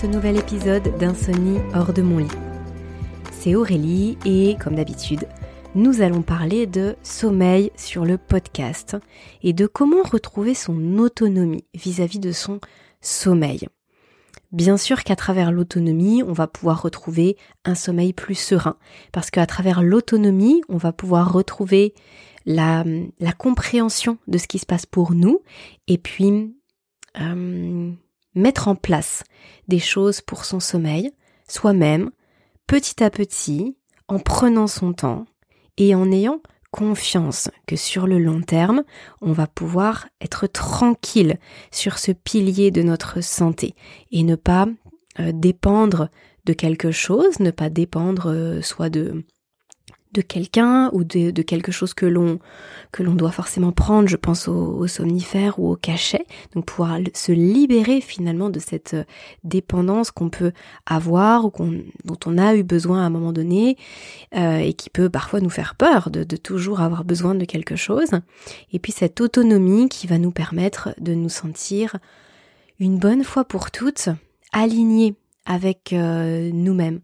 ce nouvel épisode d'Insomnie hors de mon lit. C'est Aurélie et comme d'habitude, nous allons parler de sommeil sur le podcast et de comment retrouver son autonomie vis-à-vis de son sommeil. Bien sûr qu'à travers l'autonomie, on va pouvoir retrouver un sommeil plus serein, parce qu'à travers l'autonomie, on va pouvoir retrouver la, la, compréhension de ce qui se passe pour nous, et puis euh, mettre en place des choses pour son sommeil, soi-même, petit à petit, en prenant son temps et en ayant confiance que sur le long terme, on va pouvoir être tranquille sur ce pilier de notre santé et ne pas euh, dépendre de quelque chose, ne pas dépendre euh, soit de de quelqu'un ou de, quelque chose que l'on que l'on doit forcément prendre, je pense au, somnifère ou au cachet, donc pouvoir se libérer finalement de cette euh, dépendance qu'on peut avoir ou dont on a eu besoin à un moment donné euh, et qui peut parfois nous faire peur de, de toujours avoir besoin de quelque chose. Et puis cette autonomie qui va nous permettre de nous sentir une bonne fois pour toutes alignés avec euh, nous-mêmes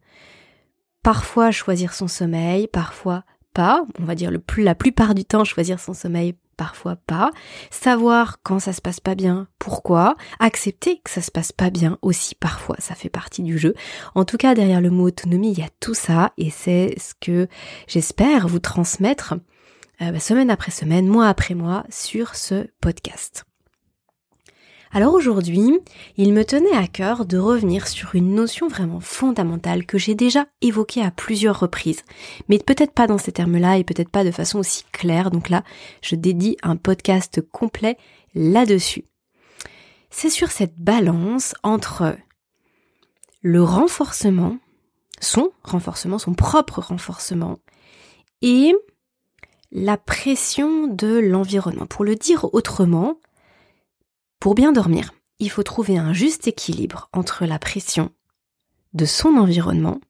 parfois choisir son sommeil, parfois pas, on va dire le plus, la plupart du temps choisir son sommeil, parfois pas, savoir quand ça se passe pas bien, pourquoi, accepter que ça se passe pas bien aussi parfois, ça fait partie du jeu. En tout cas, derrière le mot autonomie, il y a tout ça et c'est ce que j'espère vous transmettre euh, bah, semaine après semaine, mois après mois sur ce podcast. Alors aujourd'hui, il me tenait à cœur de revenir sur une notion vraiment fondamentale que j'ai déjà évoquée à plusieurs reprises, mais peut-être pas dans ces termes-là et peut-être pas de façon aussi claire, donc là, je dédie un podcast complet là-dessus. C'est sur cette balance entre le renforcement, son renforcement, son propre renforcement, et la pression de l'environnement. Pour le dire autrement, pour bien dormir, il faut trouver un juste équilibre entre la pression de son environnement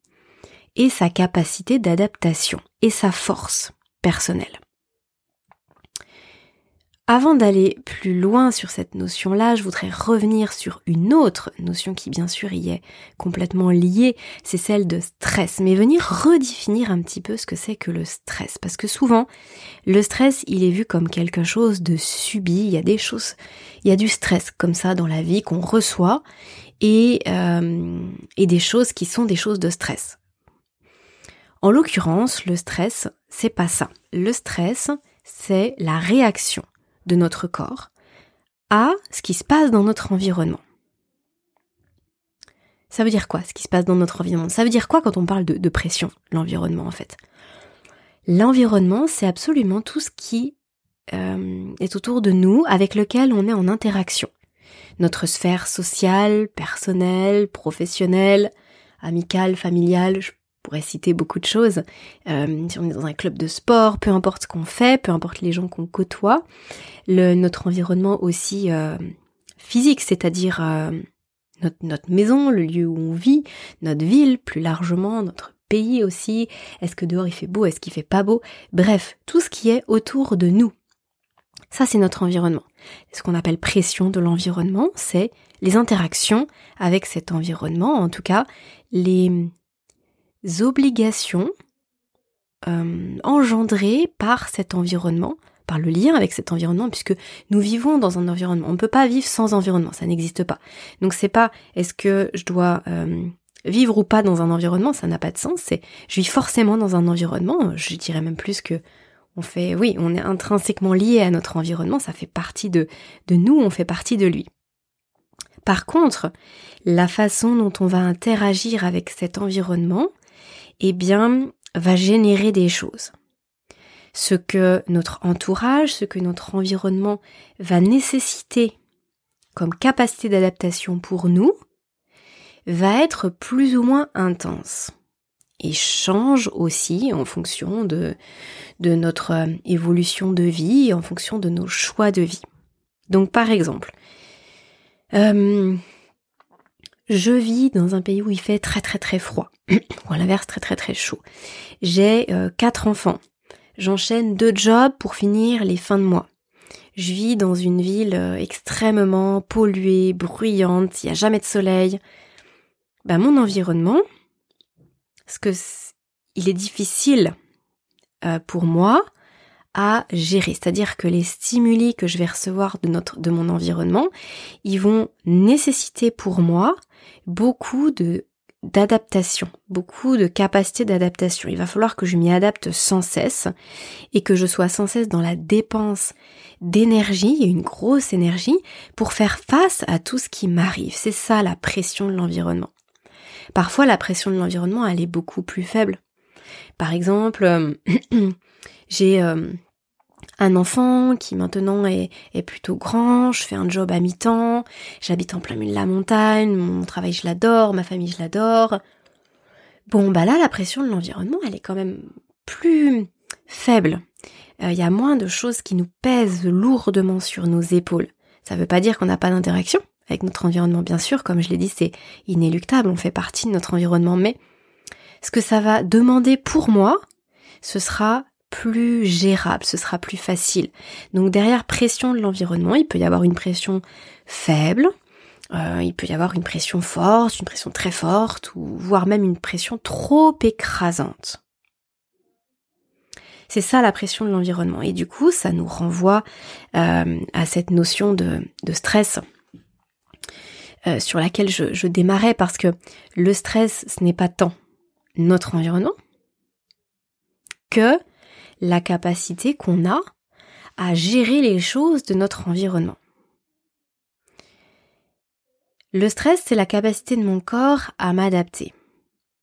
et sa capacité d'adaptation et sa force personnelle. Avant d'aller plus loin sur cette notion-là, je voudrais revenir sur une autre notion qui bien sûr y est complètement liée, c'est celle de stress, mais venir redéfinir un petit peu ce que c'est que le stress, parce que souvent le stress il est vu comme quelque chose de subi, il y a des choses, il y a du stress comme ça dans la vie qu'on reçoit et, euh, et des choses qui sont des choses de stress. En l'occurrence, le stress, c'est pas ça. Le stress, c'est la réaction de notre corps à ce qui se passe dans notre environnement. Ça veut dire quoi ce qui se passe dans notre environnement? Ça veut dire quoi quand on parle de, pression, l'environnement en fait? L'environnement, c'est absolument tout ce qui euh, est autour de nous, avec lequel on est en interaction. Notre sphère sociale, personnelle, professionnelle, amicale, familiale, pourrait citer beaucoup de choses. Euh, si on est dans un club de sport, peu importe ce qu'on fait, peu importe les gens qu'on côtoie, le, notre environnement aussi euh, physique, c'est-à-dire euh, notre, notre maison, le lieu où on vit, notre ville, plus largement, notre pays aussi. Est-ce que dehors il fait beau, est-ce qu'il fait pas beau? Bref, tout ce qui est autour de nous. Ça, c'est notre environnement. Ce qu'on appelle pression de l'environnement, c'est les interactions avec cet environnement, en tout cas les, obligations euh, engendrées par cet environnement, par le lien avec cet environnement, puisque nous vivons dans un environnement. On ne peut pas vivre sans environnement, ça n'existe pas. Donc c'est pas est-ce que je dois euh, vivre ou pas dans un environnement, ça n'a pas de sens. C'est je vis forcément dans un environnement. Je dirais même plus que on fait, oui, on est intrinsèquement lié à notre environnement. Ça fait partie de de nous, on fait partie de lui. Par contre, la façon dont on va interagir avec cet environnement, eh bien, va générer des choses. Ce que notre entourage, ce que notre environnement va nécessiter comme capacité d'adaptation pour nous, va être plus ou moins intense et change aussi en fonction de, notre euh, évolution de vie en fonction de nos choix de vie. Donc par exemple, euh, je vis dans un pays où il fait très très très froid, ou à l'inverse très très très chaud. J'ai euh, quatre enfants. J'enchaîne deux jobs pour finir les fins de mois. je vis dans une ville euh, extrêmement polluée, bruyante, il n'y a jamais de soleil, ben mon environnement, ce que il est difficile euh, pour moi à gérer. C'est-à-dire que les stimuli que je vais recevoir de notre, de mon environnement, ils vont nécessiter pour moi beaucoup de d'adaptation, beaucoup de capacité d'adaptation. Il va falloir que je m'y adapte sans cesse et que je sois sans cesse dans la dépense d'énergie, et une grosse énergie, pour faire face à tout ce qui m'arrive. C'est ça la pression de l'environnement. Parfois la pression de l'environnement, elle est beaucoup plus faible. Par exemple, euh, j'ai euh, un enfant qui maintenant est, plutôt grand, je fais un job à mi-temps, j'habite en plein milieu de la montagne, mon travail je l'adore, ma famille je l'adore. Bon bah là la pression de l'environnement elle est quand même plus faible. Euh, il y a moins de choses qui nous pèsent lourdement sur nos épaules. Ça ne veut pas dire qu'on n'a pas d'interaction avec notre environnement, bien sûr, comme je l'ai dit, c'est inéluctable, on fait partie de notre environnement, mais ce que ça va demander pour moi, ce sera plus gérable, ce sera plus facile. Donc derrière pression de l'environnement, il peut y avoir une pression faible, euh, il peut y avoir une pression forte, une pression très forte, ou voire même une pression trop écrasante. C'est ça la pression de l'environnement. Et du coup, ça nous renvoie euh, à cette notion de, stress euh, sur laquelle je, je démarrais parce que le stress, ce n'est pas tant notre environnement que la capacité qu'on a à gérer les choses de notre environnement. Le stress, c'est la capacité de mon corps à m'adapter.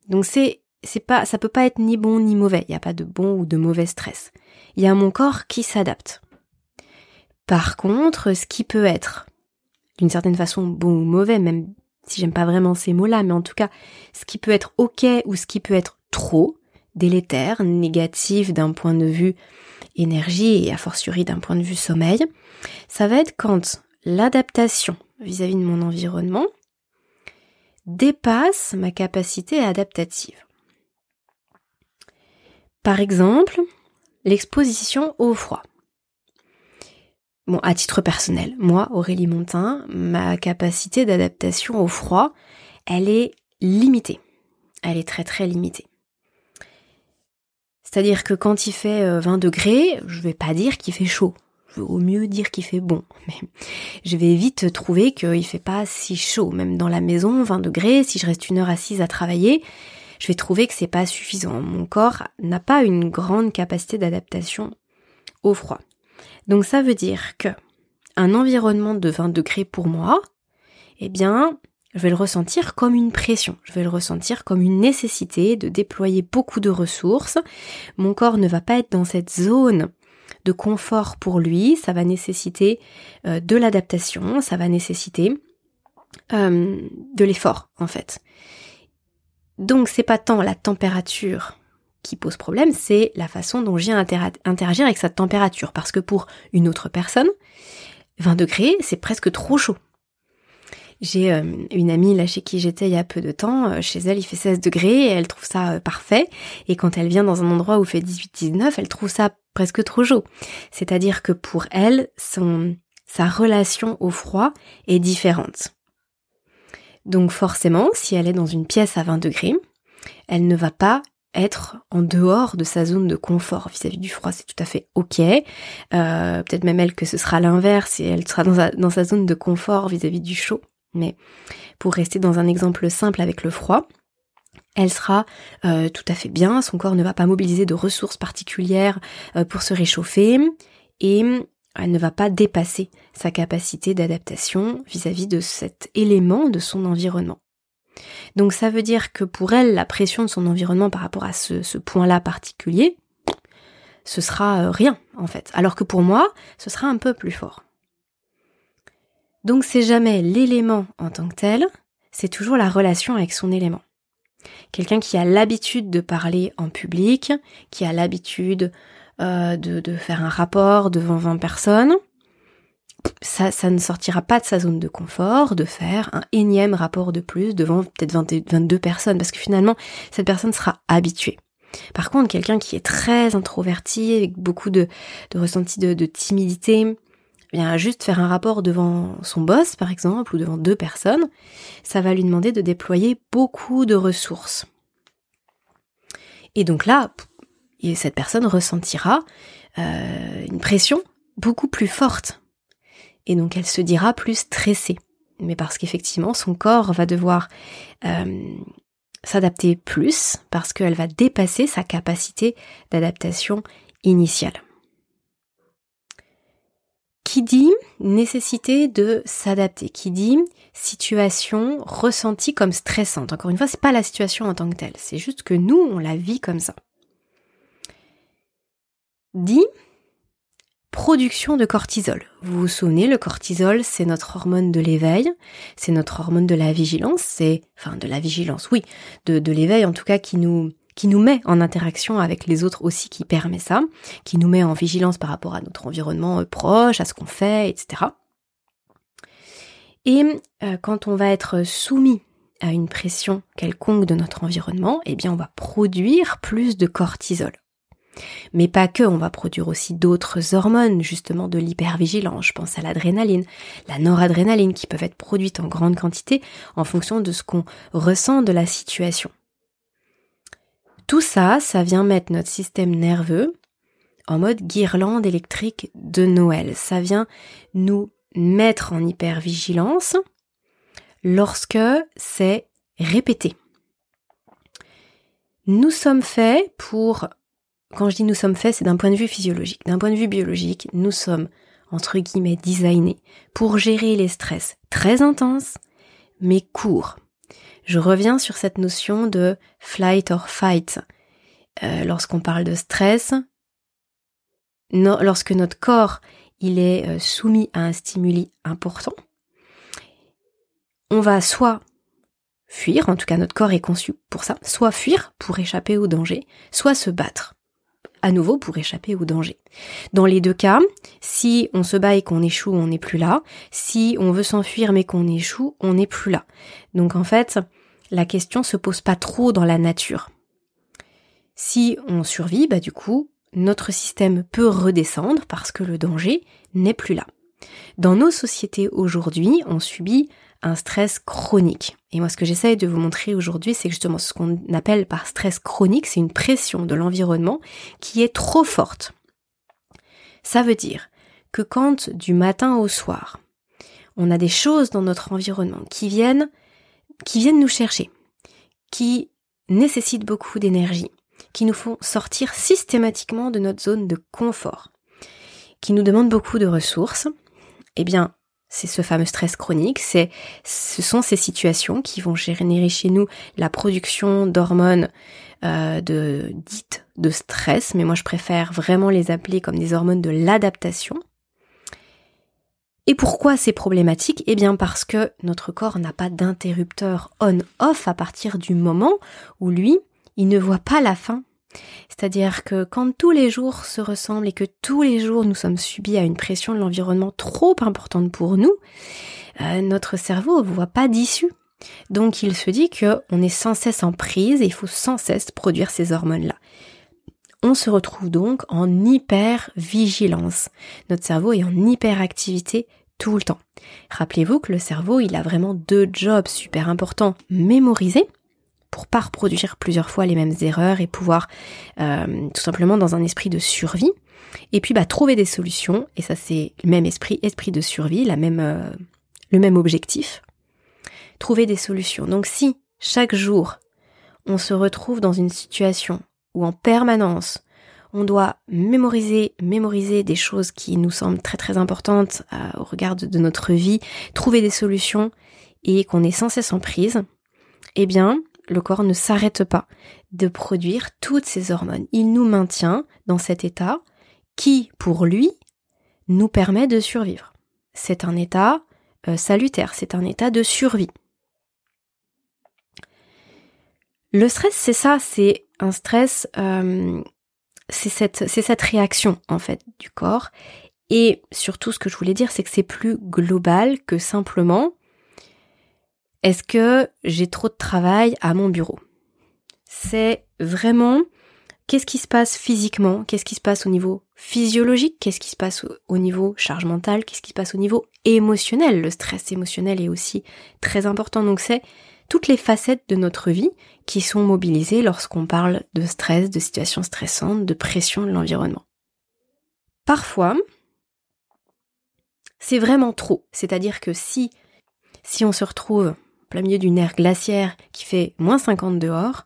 Donc c'est c'est pas ça peut pas être ni bon ni mauvais, il n'y a pas de bon ou de mauvais stress. Il y a mon corps qui s'adapte. Par contre, ce qui peut être d'une certaine façon bon ou mauvais, même si j'aime pas vraiment ces mots-là, mais en tout cas, ce qui peut être ok ou ce qui peut être trop, délétère, négatif d'un point de vue énergie et a fortiori d'un point de vue sommeil, ça va être quand l'adaptation vis-à-vis de mon environnement dépasse ma capacité adaptative. Par exemple, l'exposition au froid. Bon, à titre personnel, moi, Aurélie Montin, ma capacité d'adaptation au froid, elle est limitée. Elle est très très limitée. C'est-à-dire que quand il fait 20 euh, degrés, je vais pas dire qu'il fait chaud. Je veux au mieux dire qu'il fait bon. Mais je vais vite trouver qu'il fait pas si chaud. Même dans la maison, 20 degrés, si je reste une heure assise à travailler, je vais trouver que c'est pas suffisant. Mon corps n'a pas une grande capacité d'adaptation au froid. Donc ça veut dire que un environnement de 20 degrés pour moi, eh bien, je vais le ressentir comme une pression, je vais le ressentir comme une nécessité de déployer beaucoup de ressources. Mon corps ne va pas être dans cette zone de confort pour lui, ça va nécessiter euh, de l'adaptation, ça va nécessiter euh, de l'effort en fait. Donc c'est pas tant la température qui pose problème, c'est la façon dont j'ai interagir avec cette température. Parce que pour une autre personne, 20 degrés, c'est presque trop chaud. J'ai euh, une amie là chez qui j'étais il y a peu de temps, euh, chez elle il fait 16 degrés et elle trouve ça euh, parfait. Et quand elle vient dans un endroit où il fait 18-19, elle trouve ça presque trop chaud. C'est-à-dire que pour elle, son, sa relation au froid est différente. Donc forcément, si elle est dans une pièce à 20 degrés, elle ne va pas être en dehors de sa zone de confort vis-à-vis du froid, c'est tout à fait ok. Peut-être même elle que ce sera l'inverse et elle sera dans sa zone de confort vis à -vis du chaud. Mais pour rester dans un exemple simple avec le froid, elle sera euh, tout à fait bien, son corps ne va pas mobiliser de ressources particulières euh, pour se réchauffer et elle ne va pas dépasser sa capacité d'adaptation vis-à-vis de cet élément de son environnement. Donc ça veut dire que pour elle, la pression de son environnement par rapport à ce, ce point-là particulier, ce sera euh, rien en fait. Alors que pour moi, ce sera un peu plus fort. Donc c'est jamais l'élément en tant que tel, c'est toujours la relation avec son élément. Quelqu'un qui a l'habitude de parler en public, qui a l'habitude euh, de, faire un rapport devant 20 personnes, ça, ne sortira pas de sa zone de confort de faire un énième rapport de plus devant peut-être 22 personnes, parce que finalement, cette personne sera habituée. Par contre, quelqu'un qui est très introverti, avec beaucoup de, de ressenti de timidité, bien juste faire un rapport devant son boss par exemple ou devant deux personnes, ça va lui demander de déployer beaucoup de ressources. Et donc là, cette personne ressentira euh, une pression beaucoup plus forte. Et donc elle se dira plus stressée. Mais parce qu'effectivement, son corps va devoir euh, s'adapter plus, parce qu'elle va dépasser sa capacité d'adaptation initiale. Qui dit nécessité de s'adapter, qui dit situation ressentie comme stressante. Encore une fois, c'est pas la situation en tant que telle, c'est juste que nous, on la vit comme ça. Dit production de cortisol. Vous vous souvenez, le cortisol, c'est notre hormone de l'éveil, c'est notre hormone de la vigilance, c'est, enfin, de la vigilance, oui, de, de l'éveil en tout cas qui nous, qui nous met en interaction avec les autres aussi, qui permet ça, qui nous met en vigilance par rapport à notre environnement euh, proche, à ce qu'on fait, etc. Et euh, quand on va être soumis à une pression quelconque de notre environnement, eh bien on va produire plus de cortisol. Mais pas que, on va produire aussi d'autres hormones, justement de l'hypervigilance. Je pense à l'adrénaline, la noradrénaline, qui peuvent être produites en grande quantité en fonction de ce qu'on ressent de la situation. Tout ça, ça vient mettre notre système nerveux en mode guirlande électrique de Noël. Ça vient nous mettre en hypervigilance lorsque c'est répété. Nous sommes faits pour, quand je dis nous sommes faits, c'est d'un point de vue physiologique. D'un point de vue biologique, nous sommes, entre guillemets, designés pour gérer les stress très intenses, mais courts je reviens sur cette notion de flight or fight. Euh, lorsqu'on parle de stress, lorsque notre corps est euh, soumis à un stimuli important, on va soit fuir, en tout cas notre corps est conçu pour ça, soit fuir pour échapper au danger, soit se battre à nouveau pour échapper au danger. Dans les deux cas, si on se bat et qu'on échoue, on n'est plus là. Si on veut s'enfuir mais qu'on échoue, on n'est plus là. Donc en fait, la question se pose pas trop dans la nature. Si on survit, bah du coup, notre système peut redescendre parce que le danger n'est plus là. Dans nos sociétés aujourd'hui, on subit un stress chronique. Et moi, ce que j'essaye de vous montrer aujourd'hui, c'est justement ce qu'on appelle par stress chronique, c'est une pression de l'environnement qui est trop forte. Ça veut dire que quand du matin au soir, on a des choses dans notre environnement qui viennent qui viennent nous chercher, qui nécessitent beaucoup d'énergie, qui nous font sortir systématiquement de notre zone de confort, qui nous demandent beaucoup de ressources, eh bien, c'est ce fameux stress chronique, c'est, ce sont ces situations qui vont générer chez nous la production d'hormones euh, de dites de stress, mais moi je préfère vraiment les appeler comme des hormones de l'adaptation, et pourquoi c'est problématique? Eh bien parce que notre corps n'a pas d'interrupteur on-off à partir du moment où lui, il ne voit pas la fin. C'est-à-dire que quand tous les jours se ressemblent et que tous les jours nous sommes subis à une pression de l'environnement trop importante pour nous, euh, notre cerveau ne voit pas d'issue. Donc il se dit qu'on est sans cesse en prise et il faut sans cesse produire ces hormones-là. On se retrouve donc en hyper-vigilance. Notre cerveau est en hyperactivité tout le temps. Rappelez-vous que le cerveau, il a vraiment deux jobs super importants. Mémoriser, pour pas reproduire plusieurs fois les mêmes erreurs et pouvoir euh, tout simplement dans un esprit de survie. Et puis bah trouver des solutions, et ça c'est le même esprit, esprit de survie, la même, euh, le même objectif. Trouver des solutions. Donc si chaque jour on se retrouve dans une situation où en permanence on doit mémoriser, mémoriser des choses qui nous semblent très très importantes euh, au regard de, notre vie, trouver des solutions et qu'on est sans cesse en prise, eh bien, le corps ne s'arrête pas de produire toutes ces hormones. Il nous maintient dans cet état qui, pour lui, nous permet de survivre. C'est un état euh, salutaire, c'est un état de survie. Le stress, c'est ça, c'est un stress euh, c'est cette, réaction en fait du corps. Et surtout, ce que je voulais dire, c'est que c'est plus global que simplement est-ce que j'ai trop de travail à mon bureau? C'est vraiment qu'est-ce qui se passe physiquement, qu'est-ce qui se passe au niveau physiologique, qu'est-ce qui se passe au niveau charge mentale, qu'est-ce qui se passe au niveau émotionnel? Le stress émotionnel est aussi très important. Donc c'est toutes les facettes de notre vie qui sont mobilisées lorsqu'on parle de stress, de situations stressantes, de pression de l'environnement. Parfois, c'est vraiment trop. C'est-à-dire que si, si on se retrouve plein milieu d'une ère glaciaire qui fait moins 50 dehors,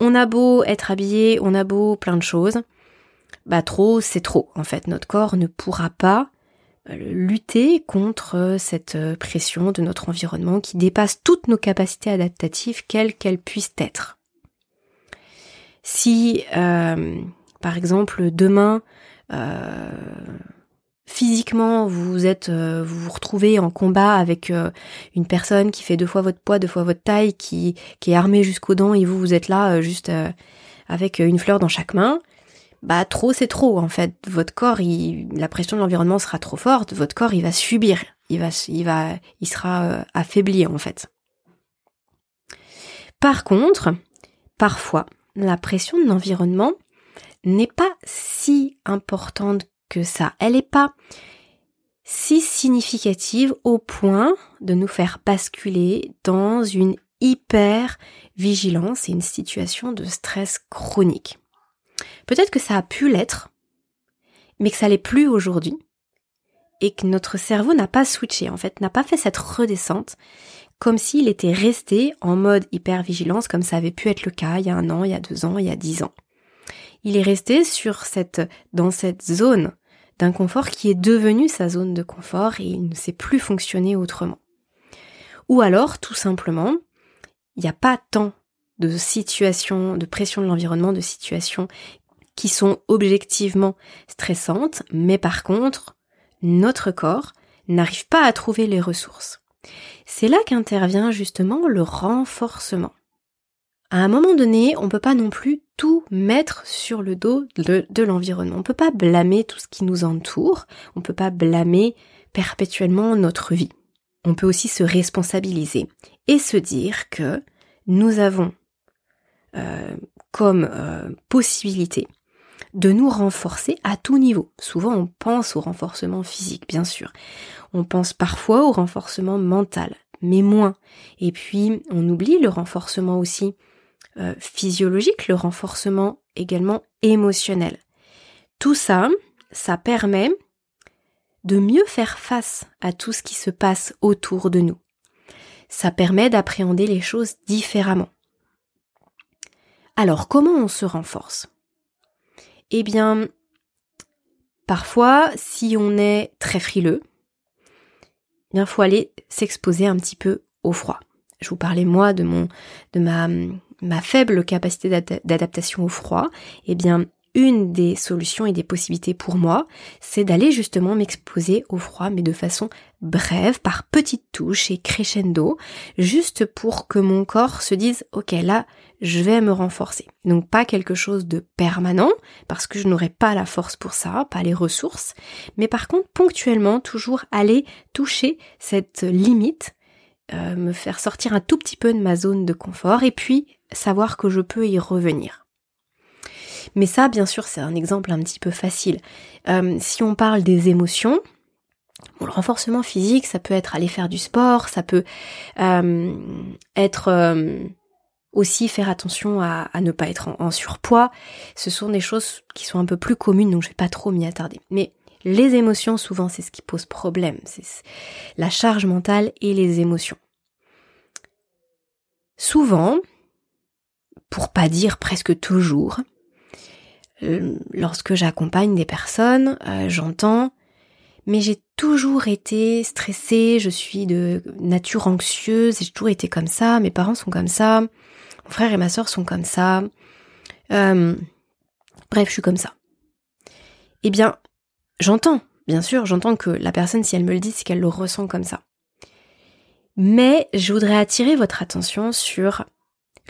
on a beau être habillé, on a beau plein de choses, bah trop, c'est trop. En fait, notre corps ne pourra pas lutter contre euh, cette euh, pression de notre environnement qui dépasse toutes nos capacités adaptatives, quelles qu'elles puissent être. Si, par exemple, demain, physiquement vous êtes vous vous retrouvez en combat avec une personne qui fait deux fois votre poids, deux fois votre taille, qui, qui est armée jusqu'aux dents et vous vous êtes là juste avec une fleur dans chaque main, bah trop c'est trop en fait. Votre corps, la pression de l'environnement sera trop forte, votre corps il va subir, il va, il va, il sera euh, affaibli en fait. Par contre, parfois, la pression de l'environnement n'est pas si importante que ça. Elle n'est pas si significative au point de nous faire basculer dans une hyper vigilance et une situation de stress chronique. Peut-être que ça a pu l'être, mais que ça l'est plus aujourd'hui, et que notre cerveau n'a pas switché, en fait, n'a pas fait cette redescente, comme s'il était resté en mode hypervigilance, comme ça avait pu être le cas il y a un an, il y a deux ans, il y a dix ans. Il est resté sur cette, dans cette zone d'inconfort qui est devenue sa zone de confort et il ne sait plus fonctionner autrement. Ou alors, tout simplement, il n'y a pas tant de situations, de pression de l'environnement, de situations qui sont objectivement stressantes, mais par contre, notre corps n'arrive pas à trouver les ressources. C'est là qu'intervient justement le renforcement. À un moment donné, on ne peut pas non plus tout mettre sur le dos de, l'environnement. On ne peut pas blâmer tout ce qui nous entoure, on ne peut pas blâmer perpétuellement notre vie. On peut aussi se responsabiliser et se dire que nous avons euh, comme euh, possibilité de nous renforcer à tout niveau. Souvent on pense au renforcement physique, bien sûr. On pense parfois au renforcement mental, mais moins. Et puis on oublie le renforcement aussi euh, physiologique, le renforcement également émotionnel. Tout ça, ça permet de mieux faire face à tout ce qui se passe autour de nous. Ça permet d'appréhender les choses différemment. Alors, comment on se renforce? Eh bien, parfois, si on est très frileux, il faut aller s'exposer un petit peu au froid. Je vous parlais moi de ma, ma faible capacité d'adaptation au froid. Eh bien, une des solutions et des possibilités pour moi, c'est d'aller justement m'exposer au froid, mais de façon brève, par petites touches et crescendo, juste pour que mon corps se dise, ok, là, je vais me renforcer. Donc pas quelque chose de permanent, parce que je n'aurai pas la force pour ça, pas les ressources, mais par contre, ponctuellement, toujours aller toucher cette limite, euh, me faire sortir un tout petit peu de ma zone de confort, et puis savoir que je peux y revenir. Mais ça, bien sûr, c'est un exemple un petit peu facile. Euh, si on parle des émotions, le renforcement physique, ça peut être aller faire du sport, ça peut euh, être aussi faire attention à, ne pas être en, surpoids. Ce sont des choses qui sont un peu plus communes, donc je vais pas trop m'y attarder. Mais les émotions, souvent, c'est ce qui pose problème. C'est la charge mentale et les émotions. Souvent, pour pas dire presque toujours, euh, lorsque j'accompagne des personnes, euh, j'entends mais j'ai toujours été stressée, je suis de nature anxieuse, j'ai toujours été comme ça, mes parents sont comme ça, mon frère et ma soeur sont comme ça. Euh, bref, je suis comme ça. Eh bien, j'entends, bien sûr, j'entends que la personne, si elle me le dit, c'est qu'elle le ressent comme ça. Mais je voudrais attirer votre attention sur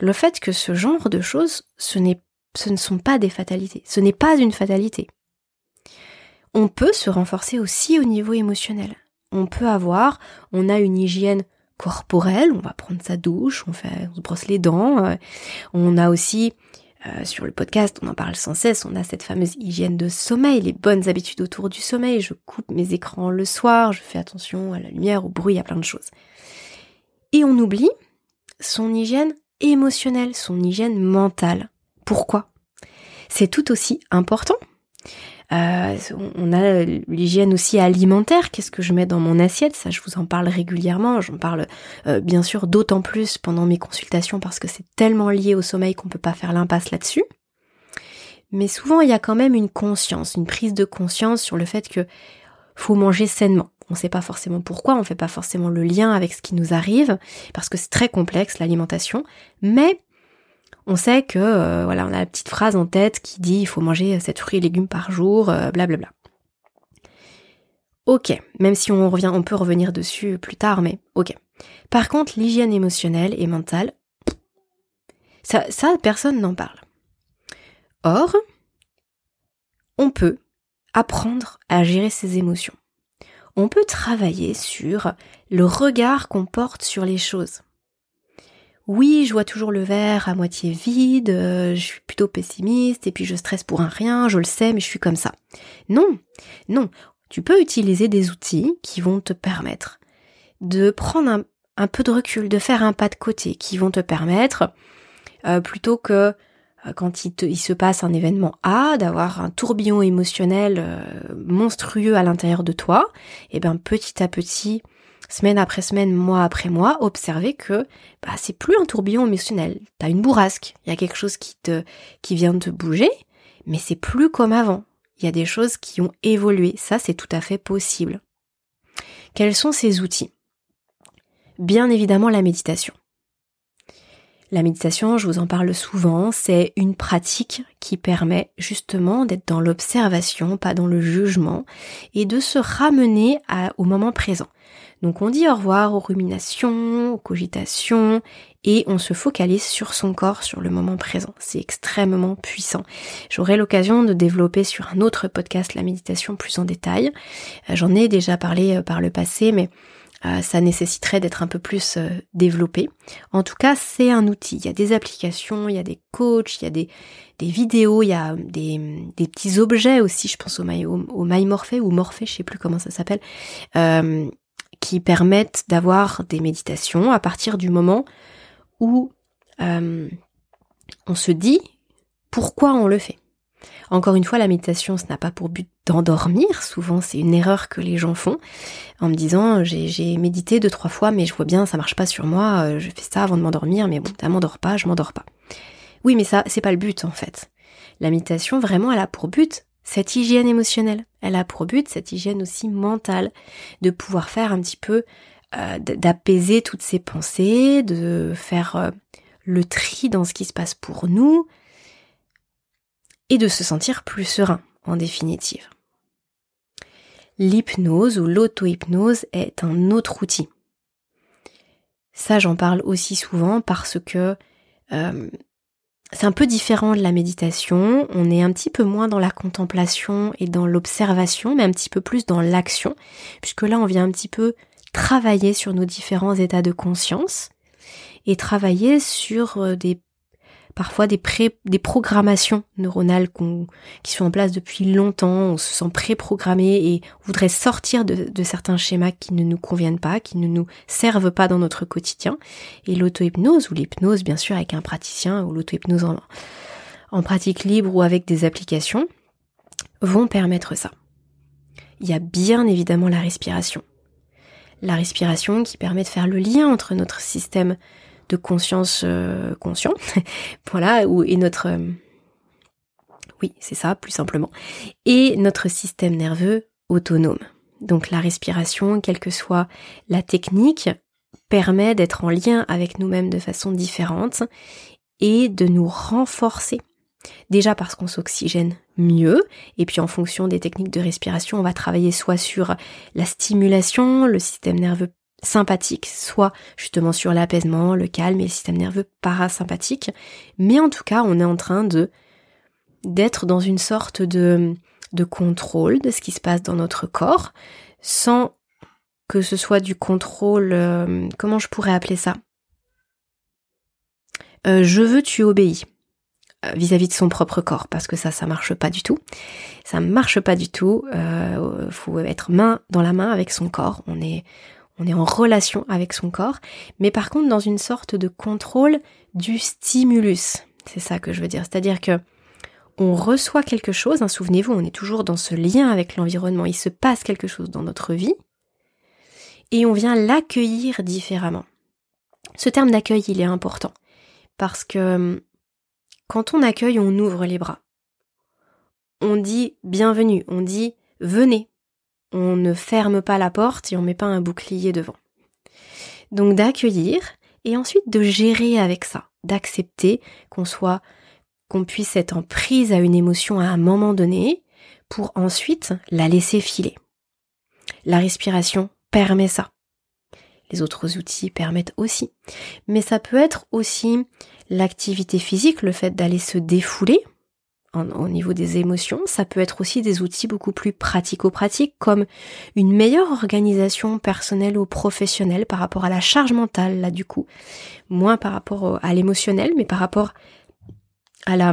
le fait que ce genre de choses, ce ne sont pas des fatalités. Ce n'est pas une fatalité. On peut se renforcer aussi au niveau émotionnel. On peut avoir, on a une hygiène corporelle, on va prendre sa douche, on fait, on se brosse les dents. Euh, on a aussi euh, sur le podcast, on en parle sans cesse, on a cette fameuse hygiène de sommeil, les bonnes habitudes autour du sommeil, je coupe mes écrans le soir, je fais attention à la lumière, au bruit, à plein de choses. Et on oublie son hygiène émotionnelle, son hygiène mentale. Pourquoi? C'est tout aussi important. Euh, on a l'hygiène aussi alimentaire. Qu'est-ce que je mets dans mon assiette? Ça, je vous en parle régulièrement. J'en parle euh, bien sûr d'autant plus pendant mes consultations parce que c'est tellement lié au sommeil qu'on peut pas faire l'impasse là-dessus. Mais souvent, il y a quand même une conscience, une prise de conscience sur le fait que faut manger sainement. On ne sait pas forcément pourquoi, on ne fait pas forcément le lien avec ce qui nous arrive, parce que c'est très complexe l'alimentation, mais on sait que euh, voilà, on a la petite phrase en tête qui dit il faut manger 7 fruits et légumes par jour, blablabla. Euh, ok, même si on revient, on peut revenir dessus plus tard, mais ok. Par contre, l'hygiène émotionnelle et mentale, ça, ça personne n'en parle. Or, on peut apprendre à gérer ses émotions. On peut travailler sur le regard qu'on porte sur les choses oui, je vois toujours le verre à moitié vide, euh, je suis plutôt pessimiste et puis je stresse pour un rien, je le sais, mais je suis comme ça. Non, non, tu peux utiliser des outils qui vont te permettre de prendre un, peu de recul, de faire un pas de côté, qui vont te permettre, euh, plutôt que euh, quand il, se passe un événement A, d'avoir un tourbillon émotionnel monstrueux à l'intérieur de toi, et bien petit à petit, semaine après semaine, mois après mois, observer que bah, c'est plus un tourbillon émotionnel. T'as une bourrasque, il y a quelque chose qui te qui vient de te bouger, mais c'est plus comme avant. Il y a des choses qui ont évolué. Ça, c'est tout à fait possible. Quels sont ces outils? Bien évidemment la méditation. La méditation, je vous en parle souvent, c'est une pratique qui permet justement d'être dans l'observation, pas dans le jugement, et de se ramener au moment présent. Donc on dit au revoir aux ruminations, aux cogitations, et on se focalise sur son corps, sur le moment présent. C'est extrêmement puissant. J'aurai l'occasion de développer sur un autre podcast la méditation plus en détail. Euh, j'en ai déjà parlé euh, par le passé, mais euh, ça nécessiterait d'être un peu plus développé. En tout cas, c'est un outil. Il y a des applications, il y a des coachs, il y a des, vidéos, il y a des, petits objets aussi, je pense au, My, au, ou Morphée, je sais plus comment ça s'appelle, qui permettent d'avoir des méditations à partir du moment où euh, on se dit pourquoi on le fait. Encore une fois, la méditation, ce n'a pas pour but d'endormir. Souvent, c'est une erreur que les gens font en me disant j'ai médité deux trois fois, mais je vois bien ça marche pas sur moi. Euh, je fais ça avant de m'endormir, mais bon, ça m'endort pas, je m'endors pas. Oui, mais ça, c'est pas le but en fait. La méditation, vraiment, elle a pour but cette hygiène émotionnelle. Elle a pour but cette hygiène aussi mentale, de pouvoir faire un petit peu, euh, d'apaiser toutes ces pensées, de faire euh, le tri dans ce qui se passe pour nous, et de se sentir plus serein, en définitive. L'hypnose ou l'auto-hypnose est un autre outil. Ça, j'en parle aussi souvent parce que euh, c'est un peu différent de la méditation, on est un petit peu moins dans la contemplation et dans l'observation, mais un petit peu plus dans l'action, puisque là on vient un petit peu travailler sur nos différents états de conscience et travailler sur euh, des parfois des, pré, des programmations neuronales qui sont en place depuis longtemps, on se sent préprogrammé et on voudrait sortir de, certains schémas qui ne nous conviennent pas, qui ne nous servent pas dans notre quotidien. Et l'auto-hypnose, ou l'hypnose bien sûr avec un praticien, ou l'auto-hypnose en, en pratique libre ou avec des applications, vont permettre ça. Il y a bien évidemment la respiration. La respiration qui permet de faire le lien entre notre système de conscience euh, conscient, voilà, où, et notre... Euh, oui, c'est ça, plus simplement. Et notre système nerveux autonome. Donc la respiration, quelle que soit la technique, permet d'être en lien avec nous-mêmes de façon différente et de nous renforcer. Déjà parce qu'on s'oxygène mieux, et puis en fonction des techniques de respiration, on va travailler soit sur la stimulation, le système nerveux sympathique, soit justement sur l'apaisement, le calme et le système nerveux parasympathique. Mais en tout cas, on est en train de d'être dans une sorte de, de contrôle de ce qui se passe dans notre corps, sans que ce soit du contrôle, euh, comment je pourrais appeler ça? Euh, Je veux, tu obéis. vis-à-vis de son propre corps, parce que ça, ça marche pas du tout. Ça marche pas du tout. Euh, faut être main dans la main avec son corps. On est, on est en relation avec son corps, mais par contre dans une sorte de contrôle du stimulus. C'est ça que je veux dire. C'est-à-dire que on reçoit quelque chose, hein, souvenez-vous, on est toujours dans ce lien avec l'environnement, il se passe quelque chose dans notre vie, et on vient l'accueillir différemment. Ce terme d'accueil, il est important, parce que hum, quand on accueille, on ouvre les bras. On dit bienvenue, on dit venez. On ne ferme pas la porte et on ne met pas un bouclier devant. Donc d'accueillir et ensuite de gérer avec ça, d'accepter qu'on soit qu'on puisse être en prise à une émotion à un moment donné pour ensuite la laisser filer. La respiration permet ça. Les autres outils permettent aussi. Mais ça peut être aussi l'activité physique, le fait d'aller se défouler au niveau des émotions. Ça peut être aussi des outils beaucoup plus pratico-pratiques comme une meilleure organisation personnelle ou professionnelle par rapport à la charge mentale, là du coup. Moins par rapport à l'émotionnel, mais par rapport à la,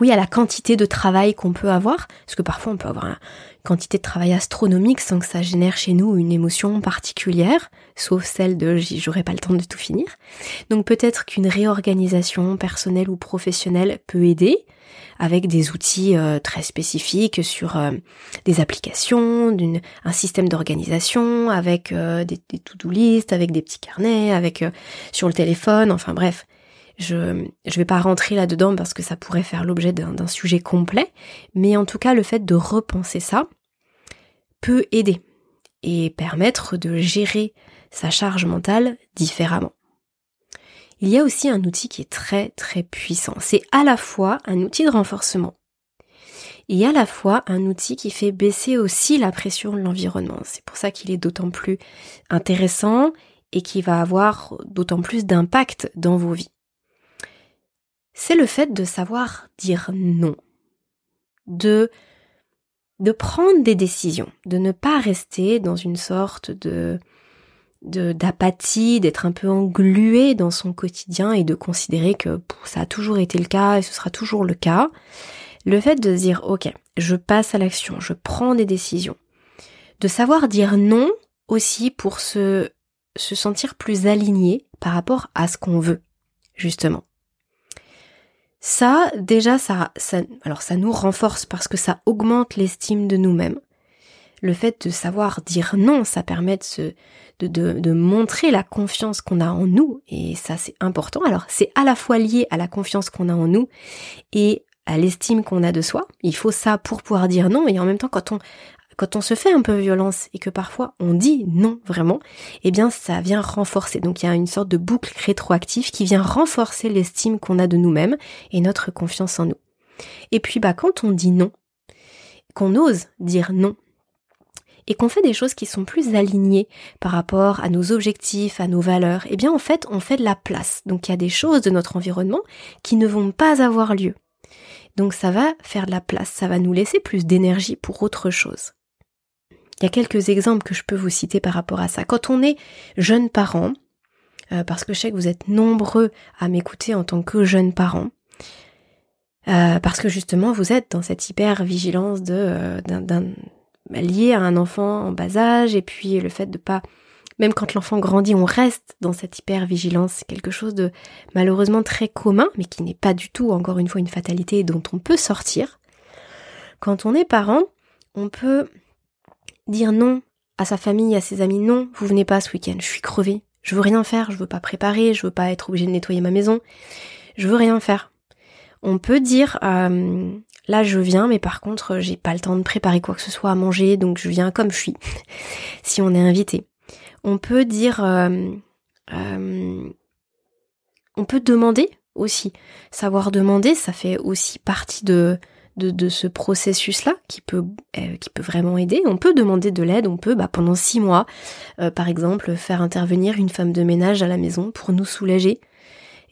oui, à la quantité de travail qu'on peut avoir, parce que parfois on peut avoir une quantité de travail astronomique sans que ça génère chez nous une émotion particulière, sauf celle de j'aurai pas le temps de tout finir. Donc peut-être qu'une réorganisation personnelle ou professionnelle peut aider avec des outils euh, très spécifiques sur euh, des applications, un système d'organisation, avec euh, des, des to-do list, avec des petits carnets, avec sur le téléphone, enfin bref, je ne vais pas rentrer là-dedans parce que ça pourrait faire l'objet d'un sujet complet, mais en tout cas le fait de repenser ça peut aider et permettre de gérer sa charge mentale différemment. Il y a aussi un outil qui est très très puissant. C'est à la fois un outil de renforcement et à la fois un outil qui fait baisser aussi la pression de l'environnement. C'est pour ça qu'il est d'autant plus intéressant et qui va avoir d'autant plus d'impact dans vos vies c'est le fait de savoir dire non, de de prendre des décisions, de ne pas rester dans une sorte de d'apathie, d'être un peu englué dans son quotidien et de considérer que ça a toujours été le cas et ce sera toujours le cas. Le fait de dire ok, je passe à l'action, je prends des décisions. De savoir dire non aussi pour se, se sentir plus aligné par rapport à ce qu'on veut, justement. Ça, déjà, ça, ça, alors ça nous renforce parce que ça augmente l'estime de nous-mêmes. Le fait de savoir dire non, ça permet de, de, de, montrer la confiance qu'on a en nous, et ça c'est important. Alors c'est à la fois lié à la confiance qu'on a en nous et à l'estime qu'on a de soi. Il faut ça pour pouvoir dire non, et en même temps quand on quand on se fait un peu violence et que parfois on dit non vraiment, eh bien ça vient renforcer. Donc il y a une sorte de boucle rétroactive qui vient renforcer l'estime qu'on a de nous-mêmes et notre confiance en nous. Et puis bah quand on dit non, qu'on ose dire non, et qu'on fait des choses qui sont plus alignées par rapport à nos objectifs, à nos valeurs, eh bien en fait on fait de la place. Donc il y a des choses de notre environnement qui ne vont pas avoir lieu. Donc ça va faire de la place, ça va nous laisser plus d'énergie pour autre chose. Il y a quelques exemples que je peux vous citer par rapport à ça. Quand on est jeune parent, euh, parce que je sais que vous êtes nombreux à m'écouter en tant que jeune parent, euh, parce que justement vous êtes dans cette hyper vigilance de euh, d'un à un enfant en bas âge et puis le fait de pas même quand l'enfant grandit, on reste dans cette hyper vigilance. C'est quelque chose de malheureusement très commun, mais qui n'est pas du tout, encore une fois, une fatalité dont on peut sortir. Quand on est parent, on peut dire non à sa famille, à ses amis, non, vous venez pas ce week-end, je suis crevée, je veux rien faire, je veux pas préparer, je veux pas être obligée de nettoyer ma maison, je veux rien faire. On peut dire euh, là je viens, mais par contre j'ai pas le temps de préparer quoi que ce soit à manger, donc je viens comme je suis. si on est invité, on peut dire, euh, euh, on peut demander aussi. Savoir demander, ça fait aussi partie de de, ce processus-là qui peut, euh, qui peut vraiment aider. On peut demander de l'aide, on peut bah, pendant six mois, euh, par exemple, faire intervenir une femme de ménage à la maison pour nous soulager.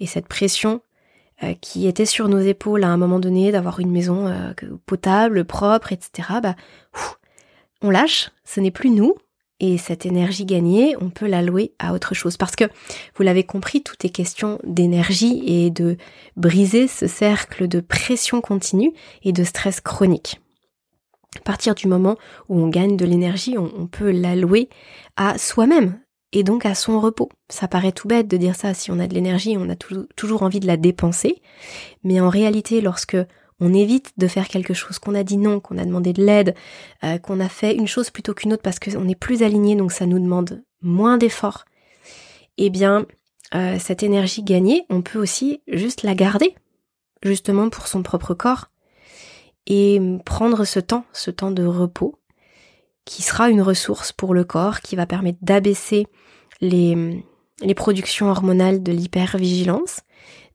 Et cette pression euh, qui était sur nos épaules à un moment donné d'avoir une maison potable, propre, etc., bah, on lâche, ce n'est plus nous, et cette énergie gagnée, on peut l'allouer à autre chose. Parce que, vous l'avez compris, tout est question d'énergie et de briser ce cercle de pression continue et de stress chronique. À partir du moment où on gagne de l'énergie, on, peut l'allouer à soi-même et donc à son repos. Ça paraît tout bête de dire ça, si on a de l'énergie, on a toujours envie de la dépenser. Mais en réalité, lorsque on évite de faire quelque chose, qu'on a dit non, qu'on a demandé de l'aide, euh, qu'on a fait une chose plutôt qu'une autre parce qu'on est plus aligné, donc ça nous demande moins d'efforts, eh bien, euh, cette énergie gagnée, on peut aussi juste la garder, justement pour son propre corps, et prendre ce temps, ce temps de repos, qui sera une ressource pour le corps, qui va permettre d'abaisser les, les productions hormonales de l'hypervigilance,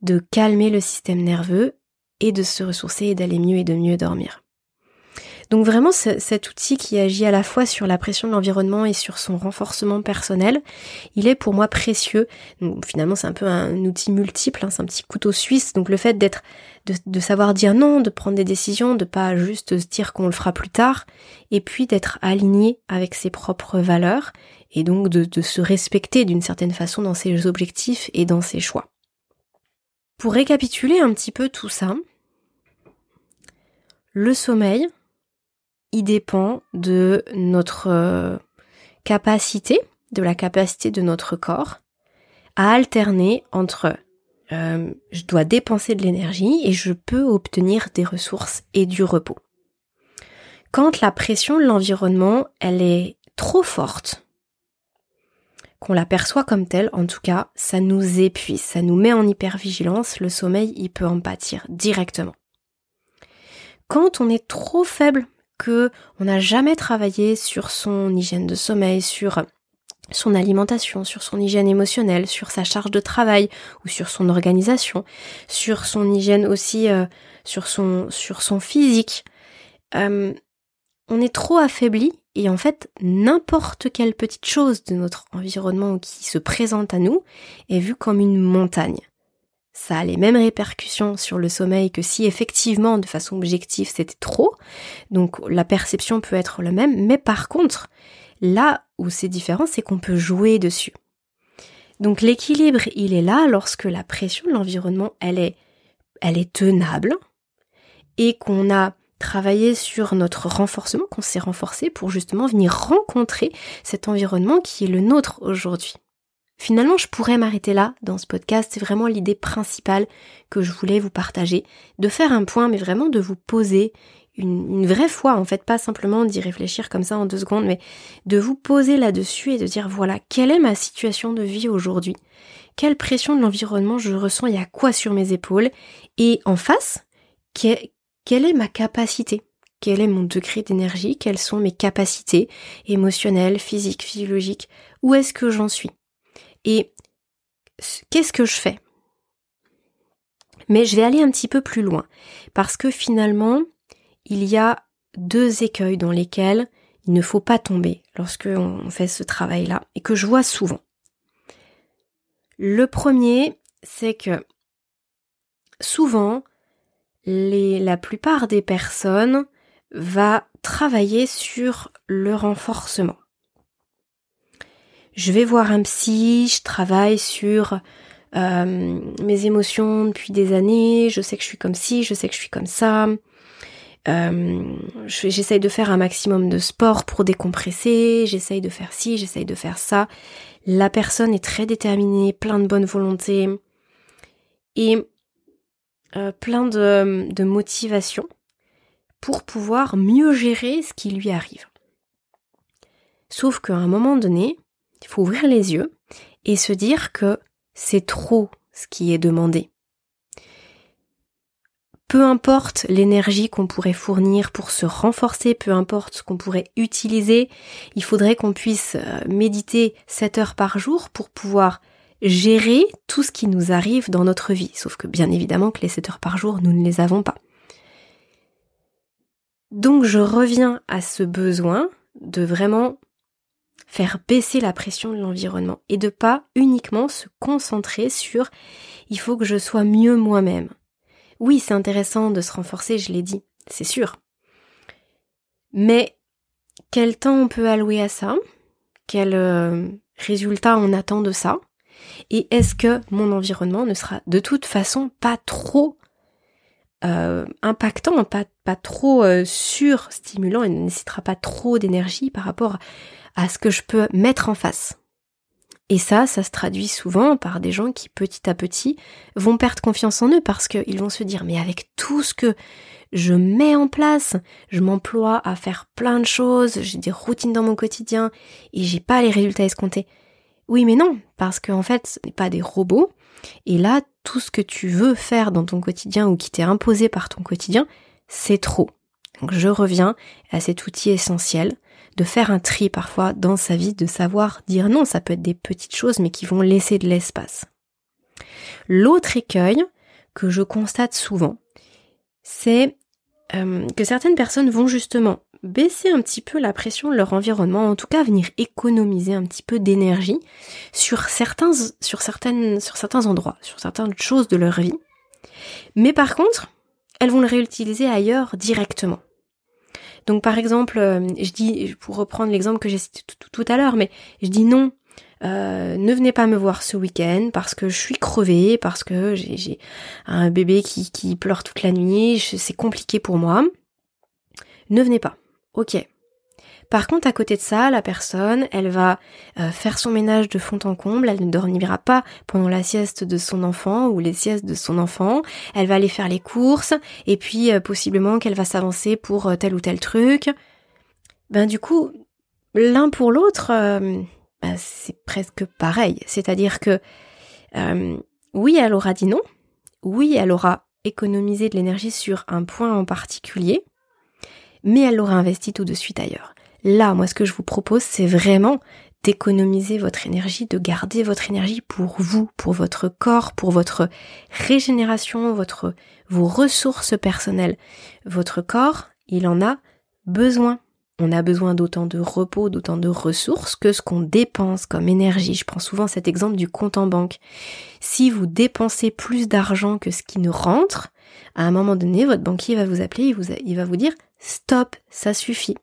de calmer le système nerveux et de se ressourcer et d'aller mieux et de mieux dormir. Donc vraiment cet outil qui agit à la fois sur la pression de l'environnement et sur son renforcement personnel, il est pour moi précieux. finalement c'est un peu un outil multiple, hein, c'est un petit couteau suisse. Donc le fait d'être, de, savoir dire non, de prendre des décisions, de pas juste se dire qu'on le fera plus tard, et puis d'être aligné avec ses propres valeurs et donc de, de se respecter d'une certaine façon dans ses objectifs et dans ses choix. Pour récapituler un petit peu tout ça, le sommeil, il dépend de notre euh, capacité, de la capacité de notre corps à alterner entre euh, je dois dépenser de l'énergie et je peux obtenir des ressources et du repos. Quand la pression de l'environnement, elle est trop forte, qu'on la perçoit comme telle, en tout cas, ça nous épuise, ça nous met en hypervigilance, le sommeil, il peut en pâtir directement quand on est trop faible, que on n'a jamais travaillé sur son hygiène de sommeil, sur son alimentation, sur son hygiène émotionnelle, sur sa charge de travail ou sur son organisation, sur son hygiène aussi, euh, sur son physique. Euh, on est trop affaibli et en fait n'importe quelle petite chose de notre environnement qui se présente à nous est vue comme une montagne ça a les mêmes répercussions sur le sommeil que si effectivement de façon objective c'était trop. Donc la perception peut être la même, mais par contre, là où c'est différent, c'est qu'on peut jouer dessus. Donc l'équilibre, il est là lorsque la pression de l'environnement, elle est, elle est tenable et qu'on a travaillé sur notre renforcement, qu'on s'est renforcé pour justement venir rencontrer cet environnement qui est le nôtre aujourd'hui. Finalement, je pourrais m'arrêter là dans ce podcast. C'est vraiment l'idée principale que je voulais vous partager. De faire un point, mais vraiment de vous poser une, vraie fois, en fait, pas simplement d'y réfléchir comme ça en deux secondes, mais de vous poser là-dessus et de dire voilà, quelle est ma situation de vie aujourd'hui? Quelle pression de l'environnement je ressens? Il y a quoi sur mes épaules? Et en face, quelle est ma capacité? Quel est mon degré d'énergie, quelles sont mes capacités émotionnelles, physiques, physiologiques, où est-ce que j'en suis? Et qu'est-ce que je fais? Mais je vais aller un petit peu plus loin, parce que finalement, il y a deux écueils dans lesquels il ne faut pas tomber lorsque on fait ce travail-là, et que je vois souvent. Le premier, c'est que souvent, la plupart des personnes va travailler sur le renforcement je vais voir un psy, je travaille sur euh, mes émotions depuis des années, je sais que je suis comme ci, je sais que je suis comme ça. Euh, j'essaye de faire un maximum de sport pour décompresser, j'essaye de faire ci, j'essaye de faire ça. La personne est très déterminée, plein de bonne volonté et euh, plein de, de motivation pour pouvoir mieux gérer ce qui lui arrive. Sauf qu'à un moment donné, il faut ouvrir les yeux et se dire que c'est trop ce qui est demandé. Peu importe l'énergie qu'on pourrait fournir pour se renforcer, peu importe ce qu'on pourrait utiliser, il faudrait qu'on puisse euh, méditer 7 heures par jour pour pouvoir gérer tout ce qui nous arrive dans notre vie. Sauf que bien évidemment que les 7 heures par jour, nous ne les avons pas. Donc je reviens à ce besoin de vraiment faire baisser la pression de l'environnement et de pas uniquement se concentrer sur il faut que je sois mieux moi-même. Oui, c'est intéressant de se renforcer, je l'ai dit, c'est sûr. Mais quel temps on peut allouer à ça? Quel euh, résultat on attend de ça? Et est-ce que mon environnement ne sera de toute façon pas trop euh, impactant, pas, trop euh, surstimulant et ne nécessitera pas trop d'énergie par rapport à ce que je peux mettre en face. Et ça, ça se traduit souvent par des gens qui petit à petit vont perdre confiance en eux parce qu'ils vont se dire mais avec tout ce que je mets en place, je m'emploie à faire plein de choses, j'ai des routines dans mon quotidien et j'ai pas les résultats escomptés. Oui mais non, parce qu'en fait ce n'est pas des robots, et là, tout ce que tu veux faire dans ton quotidien ou qui t'est imposé par ton quotidien, c'est trop. Donc je reviens à cet outil essentiel de faire un tri parfois dans sa vie, de savoir dire non, ça peut être des petites choses mais qui vont laisser de l'espace. L'autre écueil que je constate souvent, c'est euh, que certaines personnes vont justement baisser un petit peu la pression de leur environnement, en tout cas venir économiser un petit peu d'énergie sur certains, endroits, sur certaines choses de leur vie. Mais par contre, elles vont le réutiliser ailleurs directement. Donc par exemple, euh, je dis, pour reprendre l'exemple que j'ai cité tout, à l'heure, mais je dis non, euh, ne venez pas me voir ce week-end parce que je suis crevée, parce que j'ai un bébé qui, qui pleure toute la nuit, c'est compliqué pour moi. Ne venez pas. Ok. Par contre, à côté de ça, la personne, elle va euh, faire son ménage de fond en comble, elle ne dormira pas pendant la sieste de son enfant ou les siestes de son enfant, elle va aller faire les courses, et puis euh, possiblement qu'elle va s'avancer pour euh, tel ou tel truc. Ben du coup, l'un pour l'autre, ben, c'est presque pareil. C'est-à-dire que oui, elle aura dit non, oui, elle aura économisé de l'énergie sur un point en particulier, mais elle l'aura investi tout de suite ailleurs. Là, moi, ce que je vous propose, c'est vraiment d'économiser votre énergie, de garder votre énergie pour vous, pour votre corps, pour votre régénération, votre, vos ressources personnelles. Votre corps, il en a besoin. On a besoin d'autant de repos, d'autant de ressources que ce qu'on dépense comme énergie. Je prends souvent cet exemple du compte en banque. Si vous dépensez plus d'argent que ce qui ne rentre, à un moment donné, votre banquier va vous appeler, il, il va vous dire stop, ça suffit.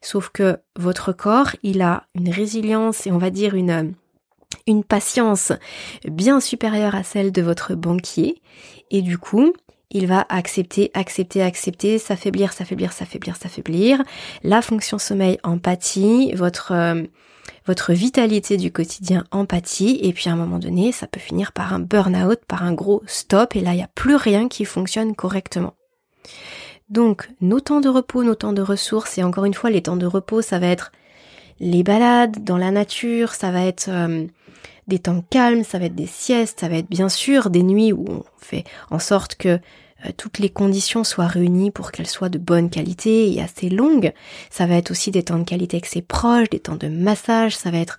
Sauf que votre corps, il a une résilience et on va dire une, patience bien supérieure à celle de votre banquier. Et du coup, il va accepter, accepter, accepter, s'affaiblir, s'affaiblir, s'affaiblir, s'affaiblir. La fonction sommeil empathie, votre, votre vitalité du quotidien empathie. Et puis à un moment donné, ça peut finir par un burn-out, par un gros stop. Et là, il n'y a plus rien qui fonctionne correctement. Donc, nos temps de repos, nos temps de ressources, et encore une fois, les temps de repos, ça va être les balades dans la nature, ça va être euh, des temps calmes, ça va être des siestes, ça va être bien sûr des nuits où on fait en sorte que euh, toutes les conditions soient réunies pour qu'elles soient de bonne qualité et assez longues. Ça va être aussi des temps de qualité avec ses proches, des temps de massage, ça va être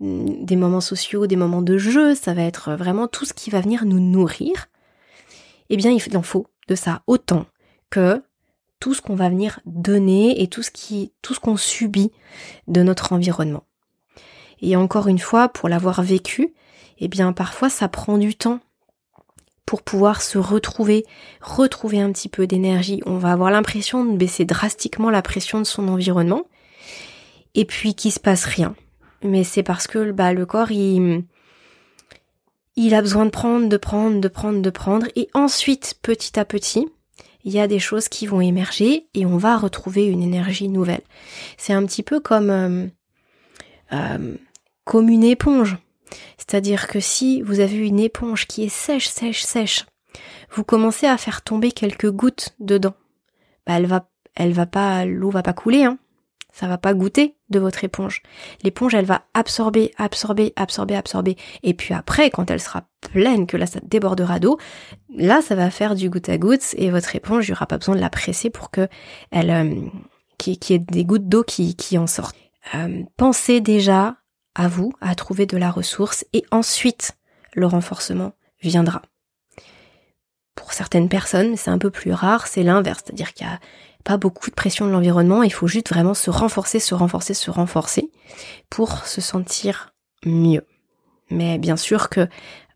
mm, des moments sociaux, des moments de jeu, ça va être vraiment tout ce qui va venir nous nourrir. Eh bien, il en faut de ça autant que tout ce qu'on va venir donner et tout ce qui, tout ce qu'on subit de notre environnement. Et encore une fois, pour l'avoir vécu, eh bien, parfois, ça prend du temps pour pouvoir se retrouver, retrouver un petit peu d'énergie. On va avoir l'impression de baisser drastiquement la pression de son environnement et puis qu'il se passe rien. Mais c'est parce que bah, le corps, il, il a besoin de prendre, de prendre, de prendre, de prendre. Et ensuite, petit à petit, il y a des choses qui vont émerger et on va retrouver une énergie nouvelle. C'est un petit peu comme, euh, euh, comme une éponge. C'est-à-dire que si vous avez une éponge qui est sèche, sèche, sèche, vous commencez à faire tomber quelques gouttes dedans. Bah elle va, elle va pas, l'eau va pas couler, hein ça va pas goûter de votre éponge. L'éponge, elle va absorber, absorber, absorber, absorber. Et puis après, quand elle sera pleine, que là, ça débordera d'eau, là, ça va faire du goutte à goutte et votre éponge, il n'y aura pas besoin de la presser pour que elle, euh, qu'il y ait des gouttes d'eau qui, qui en sortent. Euh, pensez déjà à vous, à trouver de la ressource et ensuite, le renforcement viendra. Pour certaines personnes, c'est un peu plus rare, c'est l'inverse, c'est-à-dire qu'il y a pas beaucoup de pression de l'environnement, il faut juste vraiment se renforcer, se renforcer, se renforcer pour se sentir mieux. Mais bien sûr que,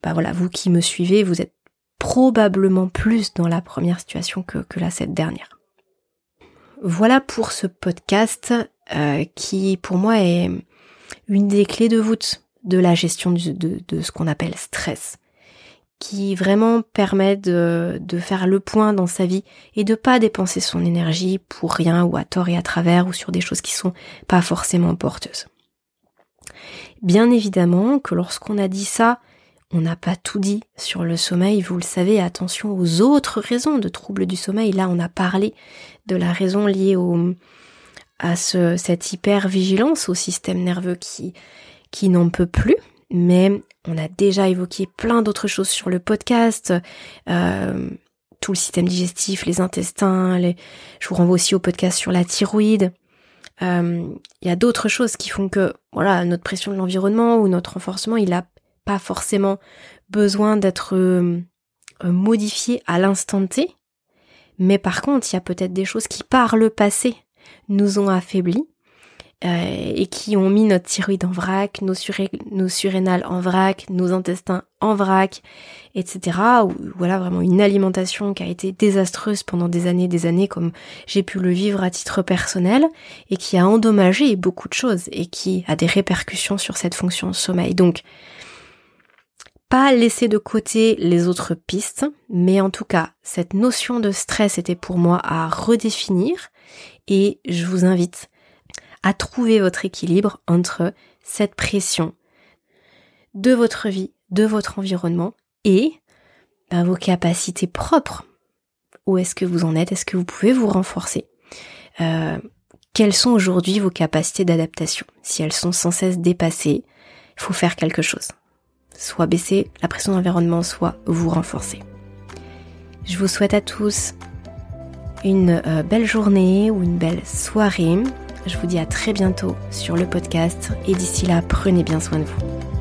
bah voilà, vous qui me suivez, vous êtes probablement plus dans la première situation que, que la cette dernière. Voilà pour ce podcast euh, qui pour moi est une des clés de voûte de la gestion de, ce qu'on appelle stress, qui vraiment permet de, faire le point dans sa vie et de pas dépenser son énergie pour rien ou à tort et à travers ou sur des choses qui sont pas forcément porteuses. Bien évidemment que lorsqu'on a dit ça, on n'a pas tout dit sur le sommeil, vous le savez, attention aux autres raisons de troubles du sommeil. Là, on a parlé de la raison liée au, à ce, cette hypervigilance au système nerveux qui, qui n'en peut plus. Mais on a déjà évoqué plein d'autres choses sur le podcast, euh, tout le système digestif, les intestins, les... je vous renvoie aussi au podcast sur la thyroïde. Euh, il y a d'autres choses qui font que voilà notre pression de l'environnement ou notre renforcement, il a pas forcément besoin d'être euh, modifié à l'instant T, mais par contre, il y a peut-être des choses qui, par le passé, nous ont affaiblis euh, et qui ont mis notre thyroïde en vrac, nos, surrénales en vrac, nos intestins en vrac, etc. Ou voilà vraiment une alimentation qui a été désastreuse pendant des années, des années, comme j'ai pu le vivre à titre personnel, et qui a endommagé beaucoup de choses et qui a des répercussions sur cette fonction sommeil. Donc, pas laisser de côté les autres pistes, mais en tout cas, cette notion de stress était pour moi à redéfinir et je vous invite à trouver votre équilibre entre cette pression de votre vie, de votre environnement et ben, vos capacités propres. Où est-ce que vous en êtes? Est-ce que vous pouvez vous renforcer? Euh, Quelles sont aujourd'hui vos capacités d'adaptation? Si elles sont sans cesse dépassées, il faut faire quelque chose soit baisser la pression d'environnement, soit vous renforcer. Je vous souhaite à tous une euh, belle journée ou une belle soirée. Je vous dis à très bientôt sur le podcast et d'ici là, prenez bien soin de vous.